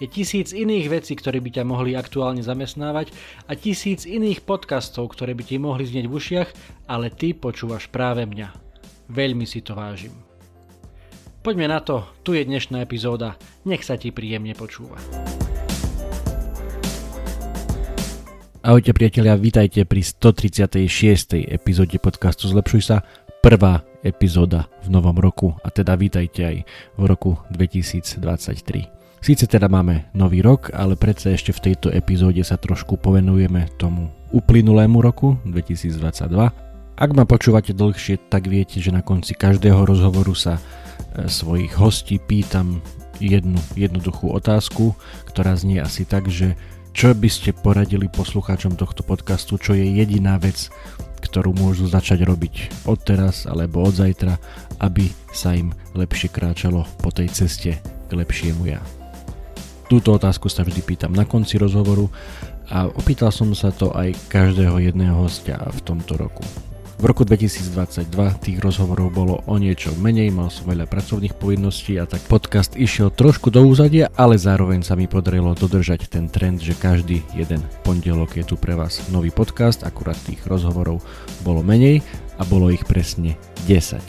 Je tisíc iných vecí, ktoré by ťa mohli aktuálne zamestnávať a tisíc iných podcastov, ktoré by ti mohli znieť v ušiach, ale ty počúvaš práve mňa. Veľmi si to vážim. Poďme na to, tu je dnešná epizóda, nech sa ti príjemne počúva. Ahojte priatelia, vítajte pri 136. epizóde podcastu Zlepšuj sa, prvá epizóda v novom roku a teda vítajte aj v roku 2023. Síce teda máme nový rok, ale predsa ešte v tejto epizóde sa trošku povenujeme tomu uplynulému roku 2022. Ak ma počúvate dlhšie, tak viete, že na konci každého rozhovoru sa e, svojich hostí pýtam jednu jednoduchú otázku, ktorá znie asi tak, že čo by ste poradili poslucháčom tohto podcastu, čo je jediná vec, ktorú môžu začať robiť od teraz alebo od zajtra, aby sa im lepšie kráčalo po tej ceste k lepšiemu ja. Túto otázku sa vždy pýtam na konci rozhovoru a opýtal som sa to aj každého jedného hostia v tomto roku. V roku 2022 tých rozhovorov bolo o niečo menej, mal som veľa pracovných povinností a tak podcast išiel trošku do úzadia, ale zároveň sa mi podarilo dodržať ten trend, že každý jeden pondelok je tu pre vás nový podcast, akurát tých rozhovorov bolo menej a bolo ich presne 10.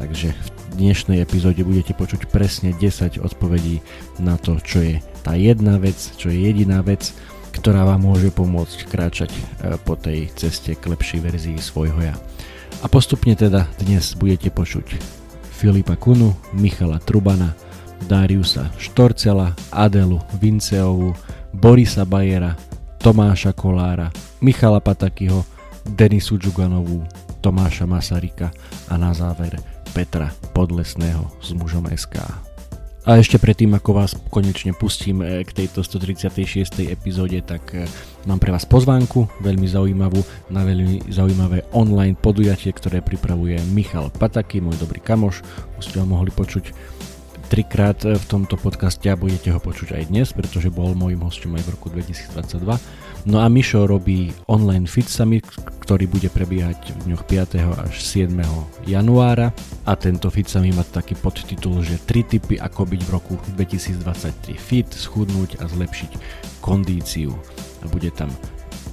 Takže v dnešnej epizóde budete počuť presne 10 odpovedí na to, čo je tá jedna vec, čo je jediná vec, ktorá vám môže pomôcť kráčať e, po tej ceste k lepšej verzii svojho ja. A postupne teda dnes budete počuť Filipa Kunu, Michala Trubana, Dariusa Štorcela, Adelu Vinceovu, Borisa Bajera, Tomáša Kolára, Michala Patakyho, Denisu Džuganovú, Tomáša Masarika a na záver Petra Podlesného z mužom SK. A ešte predtým, ako vás konečne pustím eh, k tejto 136. epizóde, tak eh, mám pre vás pozvánku, veľmi zaujímavú, na veľmi zaujímavé online podujatie, ktoré pripravuje Michal Pataky, môj dobrý kamoš. Už ste ho mohli počuť trikrát eh, v tomto podcaste a budete ho počuť aj dnes, pretože bol môjim hostom aj v roku 2022 No a Mišo robí online Fit Summit, ktorý bude prebiehať v dňoch 5. až 7. januára a tento Fit Summit má taký podtitul, že 3 typy ako byť v roku 2023 fit, schudnúť a zlepšiť kondíciu. A bude tam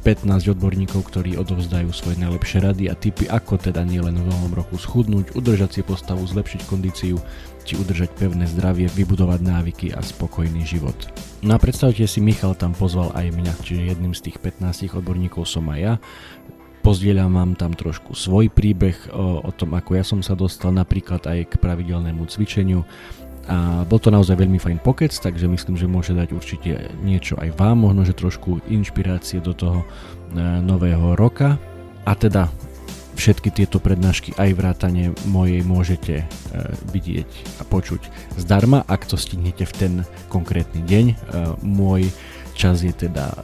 15 odborníkov, ktorí odovzdajú svoje najlepšie rady a typy, ako teda nielen v novom roku schudnúť, udržať si postavu, zlepšiť kondíciu či udržať pevné zdravie, vybudovať návyky a spokojný život. No a predstavte si, Michal tam pozval aj mňa, čiže jedným z tých 15 odborníkov som aj ja. Pozdieľam vám tam trošku svoj príbeh o, o tom, ako ja som sa dostal napríklad aj k pravidelnému cvičeniu. A bol to naozaj veľmi fajn pokec, takže myslím, že môže dať určite niečo aj vám, možno že trošku inšpirácie do toho e, nového roka. A teda Všetky tieto prednášky aj vrátane mojej môžete e, vidieť a počuť zdarma, ak to stihnete v ten konkrétny deň. E, môj čas je teda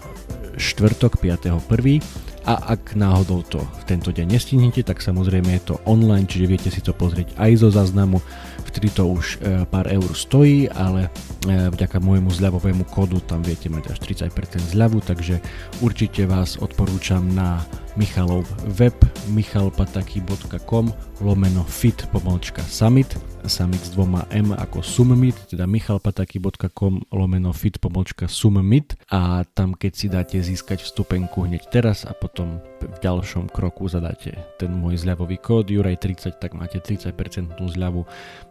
štvrtok 5.1. A ak náhodou to v tento deň nestihnete, tak samozrejme je to online, čiže viete si to pozrieť aj zo záznamu. Vtedy to už e, pár eur stojí, ale vďaka môjmu zľavovému kódu tam viete mať až 30% zľavu, takže určite vás odporúčam na Michalov web michalpataky.com lomeno fit pomlčka summit summit s dvoma M ako summit, teda michalpataky.com lomeno fit pomlčka summit a tam keď si dáte získať vstupenku hneď teraz a potom v ďalšom kroku zadáte ten môj zľavový kód Juraj30, tak máte 30% zľavu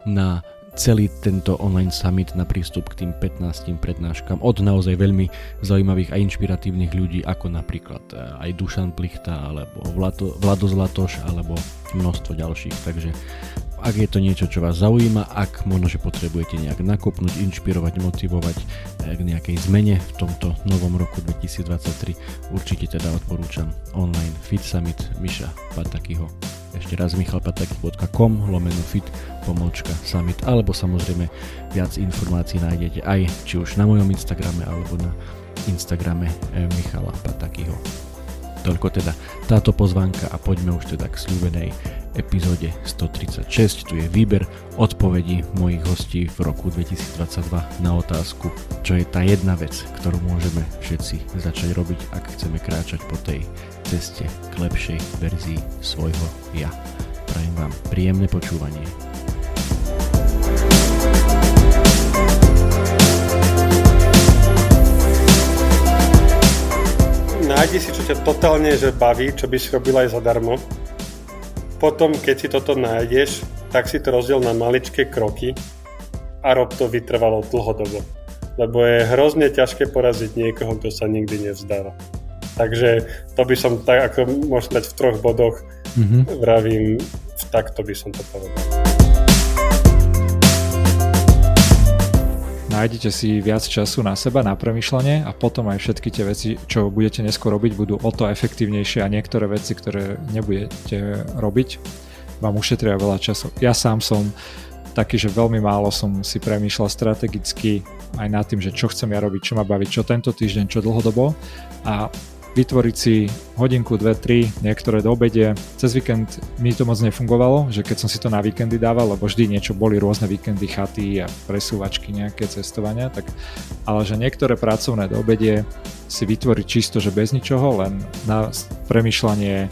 na celý tento online summit na prístup k tým 15 prednáškam od naozaj veľmi zaujímavých a inšpiratívnych ľudí ako napríklad eh, aj Dušan Plichta alebo Vlado, Vlado Zlatoš alebo množstvo ďalších. Takže ak je to niečo, čo vás zaujíma, ak možno, že potrebujete nejak nakopnúť, inšpirovať, motivovať eh, k nejakej zmene v tomto novom roku 2023, určite teda odporúčam online Fit Summit Miša Patakyho. Ešte raz michalpataky.com lomeno fit pomočka summit alebo samozrejme viac informácií nájdete aj či už na mojom Instagrame alebo na Instagrame eh, Michala Patakyho. Toľko teda táto pozvánka a poďme už teda k slúbenej epizóde 136. Tu je výber odpovedí mojich hostí v roku 2022 na otázku, čo je tá jedna vec, ktorú môžeme všetci začať robiť, ak chceme kráčať po tej ceste k lepšej verzii svojho ja. Prajem vám príjemné počúvanie. nájdi si, čo ťa totálne že baví, čo by si robil aj zadarmo. Potom, keď si toto nájdeš, tak si to rozdiel na maličké kroky a rob to vytrvalo dlhodobo. Lebo je hrozne ťažké poraziť niekoho, kto sa nikdy nevzdáva. Takže to by som tak, ako možno dať v troch bodoch, mm-hmm. vravím, takto by som to povedal. Nájdete si viac času na seba, na premyšľanie a potom aj všetky tie veci, čo budete neskôr robiť, budú o to efektívnejšie a niektoré veci, ktoré nebudete robiť, vám ušetria veľa času. Ja sám som taký, že veľmi málo som si premýšľal strategicky aj nad tým, že čo chcem ja robiť, čo ma baviť, čo tento týždeň, čo dlhodobo a vytvoriť si hodinku, dve, tri, niektoré do obede. Cez víkend mi to moc nefungovalo, že keď som si to na víkendy dával, lebo vždy niečo boli rôzne víkendy, chaty a presúvačky, nejaké cestovania, tak, ale že niektoré pracovné do obede si vytvoriť čisto, že bez ničoho, len na premyšľanie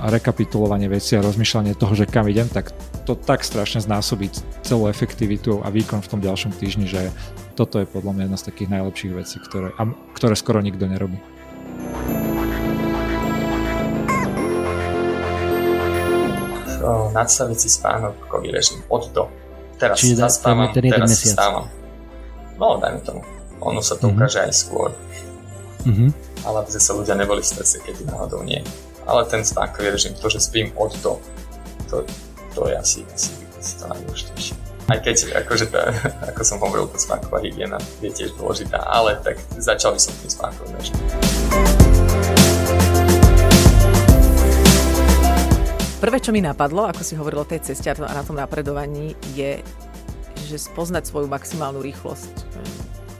rekapitulovanie veci a rozmýšľanie toho, že kam idem, tak to tak strašne znásobí celú efektivitu a výkon v tom ďalšom týždni, že toto je podľa mňa jedna z takých najlepších vecí, ktoré, a, ktoré skoro nikto nerobí. Nastaviť si spánkový režim od do. Teraz Čiže zaspávam, ten teraz mesiac. stávam. No, dajme tomu. Ono sa to mm-hmm. ukáže aj skôr. Mm-hmm. Ale aby sa ľudia neboli v strese, keď náhodou nie. Ale ten spánkový režim, to, že spím od do, to, to je asi, asi, asi to najdôležitejšie. Aj keď, akože to, ako som hovoril, to spánková hygiena je tiež dôležitá, ale tak začal by som tým spánkovým režimom. Prvé, čo mi napadlo, ako si hovoril o tej ceste a na tom napredovaní, je, že spoznať svoju maximálnu rýchlosť.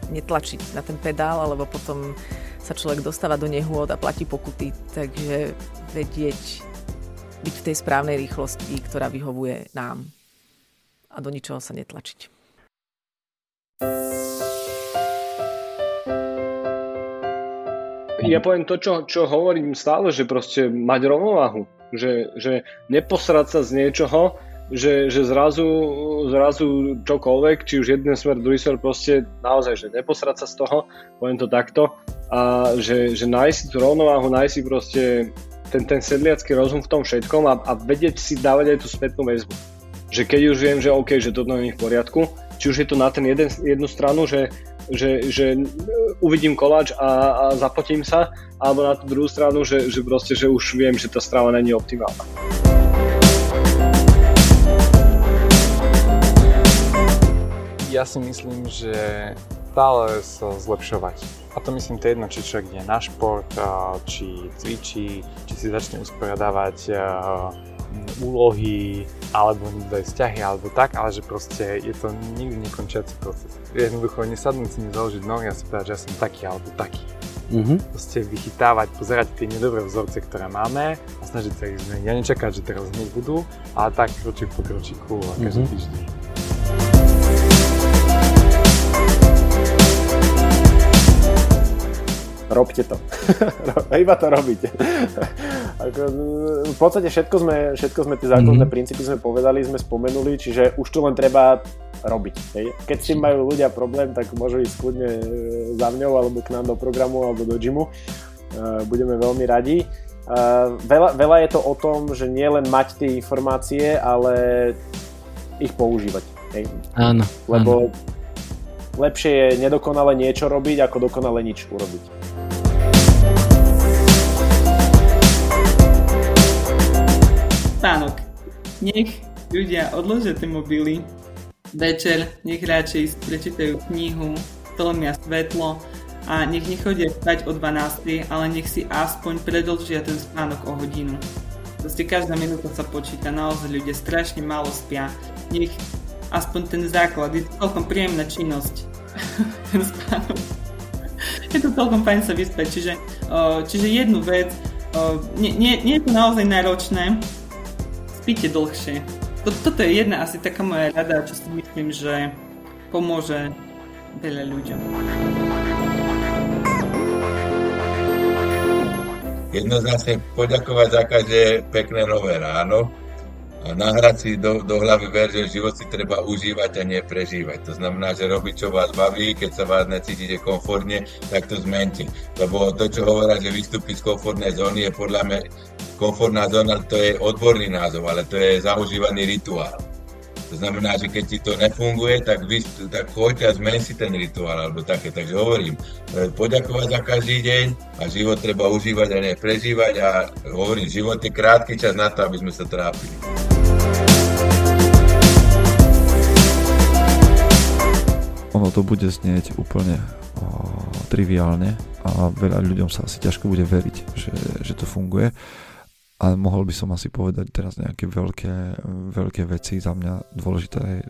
Netlačiť na ten pedál, alebo potom sa človek dostáva do nehôd a platí pokuty. Takže vedieť byť v tej správnej rýchlosti, ktorá vyhovuje nám a do ničoho sa netlačiť. Ja poviem to, čo, čo hovorím stále, že proste mať rovnováhu že, že neposrať sa z niečoho, že, že zrazu, zrazu čokoľvek, či už jeden smer, druhý smer, proste naozaj, že neposrať sa z toho, poviem to takto, a že, že nájsť tú rovnováhu, nájsť si proste ten, ten sedliacký rozum v tom všetkom a, a vedieť si dávať aj tú spätnú väzbu. Že keď už viem, že OK, že toto nie je v poriadku, či už je to na ten jeden, jednu stranu, že, že, že uvidím koláč a, a zapotím sa, alebo na tú druhú stranu, že, že proste, že už viem, že tá strava není optimálna. Ja si myslím, že stále sa zlepšovať. A to myslím to jedno, či človek ide na šport, či cvičí, či si začne usporiadávať úlohy, alebo aj vzťahy, alebo tak, ale že proste je to nikdy nekončiaci proces. Jednoducho nesadnúť si, nezaložiť nohy a si povedať, že ja som taký alebo taký. Mm-hmm. Proste vychytávať, pozerať tie nedobré vzorce, ktoré máme a snažiť sa ich zmeniť. Ja nečakať, že teraz hneď budú, ale tak kročík po kročíku a každý mm-hmm. týždeň. Robte to. Iba to robíte. v podstate všetko sme, všetko sme tie základné mm-hmm. princípy sme povedali, sme spomenuli, čiže už to len treba robiť. Hej. Keď s tým majú ľudia problém, tak môžu ísť kľudne e, za mňou alebo k nám do programu alebo do gymu. E, budeme veľmi radi. E, veľa, veľa je to o tom, že nie len mať tie informácie, ale ich používať. Hej. Áno. Lebo áno. lepšie je nedokonale niečo robiť, ako dokonale nič urobiť. Spánok. Nech ľudia odložia tie mobily, večer nech radšej prečítajú knihu, tlmia svetlo a nech nechodia spať o 12, ale nech si aspoň predlžia ten spánok o hodinu. Proste každá minúta sa počíta, naozaj ľudia strašne málo spia. Nech aspoň ten základ, je to celkom príjemná činnosť, ten spánok. Je to celkom fajn sa vyspať, čiže, čiže jednu vec, nie, nie, nie je to naozaj náročné. Spíte dlhšie. Toto je jedna asi taká moja rada, čo si myslím, že pomôže veľa ľuďom. Jednoznačne poďakovať za každé pekné nové ráno a nahrať si do, do hlavy ver, že život si treba užívať a nie prežívať. To znamená, že robiť, čo vás baví, keď sa vás necítite komfortne, tak to zmente. Lebo to, čo hovorí, že vystúpiť z komfortnej zóny, je podľa mňa komfortná zóna, to je odborný názov, ale to je zaužívaný rituál. To znamená, že keď ti to nefunguje, tak, vy, tak choďte a zmen si ten rituál alebo také. Takže hovorím, e, poďakovať za každý deň a život treba užívať a ne prežívať a hovorím, život je krátky čas na to, aby sme sa trápili. Ono to bude znieť úplne o, triviálne a veľa ľuďom sa asi ťažko bude veriť, že, že to funguje ale mohol by som asi povedať teraz nejaké veľké, veľké veci. Za mňa dôležité je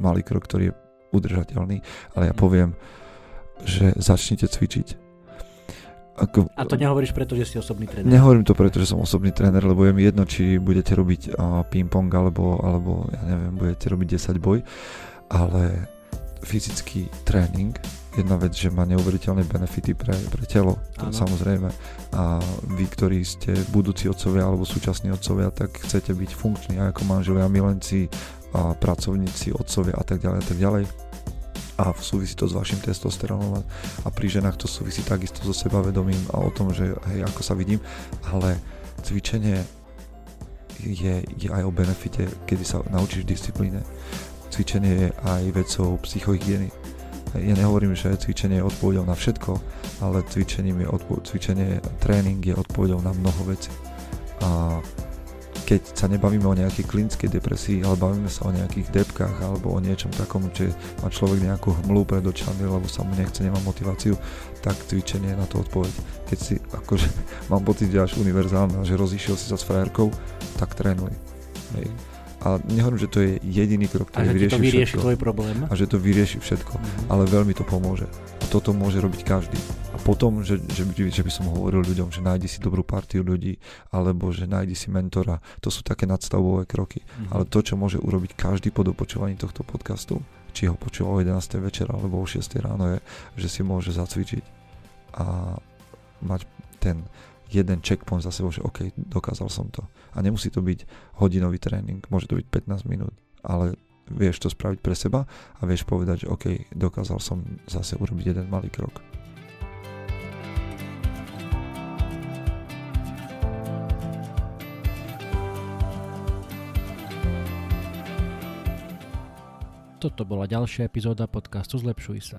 malý krok, ktorý je udržateľný, ale ja poviem, že začnite cvičiť. Ako, a to nehovoríš preto, že si osobný tréner? Nehovorím to preto, že som osobný tréner, lebo je mi jedno, či budete robiť uh, ping-pong alebo, alebo ja neviem, budete robiť 10 boj, ale fyzický tréning jedna vec, že má neuveriteľné benefity pre, pre telo, to samozrejme. A vy, ktorí ste budúci otcovia alebo súčasní otcovia, tak chcete byť funkční ako manželia, milenci, a pracovníci, otcovia a tak ďalej a tak ďalej. A súvisí to s vašim testosterónom a pri ženách to súvisí takisto so sebavedomím a o tom, že hej, ako sa vidím, ale cvičenie je, je aj o benefite, kedy sa naučíš disciplíne. Cvičenie je aj vecou psychohygieny ja nehovorím, že cvičenie je odpovedou na všetko, ale cvičením je odpo- cvičenie, tréning je odpovedou na mnoho vecí. A keď sa nebavíme o nejakej klinickej depresii, ale bavíme sa o nejakých depkách alebo o niečom takom, že má človek nejakú hmlu pred očami, lebo sa mu nechce, nemá motiváciu, tak cvičenie je na to odpoveď. Keď si, akože, mám pocit, že až univerzálne, že rozišiel si sa s frajerkou, tak trénuj. Hej a nehovorím, že to je jediný krok, ktorý vyrieši, to vyrieši všetko. tvoj problém. A že to vyrieši všetko, mm-hmm. ale veľmi to pomôže. A toto môže robiť každý. A potom, že, že, by, že by som hovoril ľuďom, že nájdi si dobrú partiu ľudí, alebo že nájdi si mentora, to sú také nadstavové kroky. Mm-hmm. Ale to, čo môže urobiť každý po dopočúvaní tohto podcastu, či ho počúva o 11. večera alebo o 6. ráno, je, že si môže zacvičiť a mať ten jeden checkpoint za sebou, že OK, dokázal som to. A nemusí to byť hodinový tréning, môže to byť 15 minút, ale vieš to spraviť pre seba a vieš povedať, že OK, dokázal som zase urobiť jeden malý krok. Toto bola ďalšia epizóda podcastu Zlepšuj sa.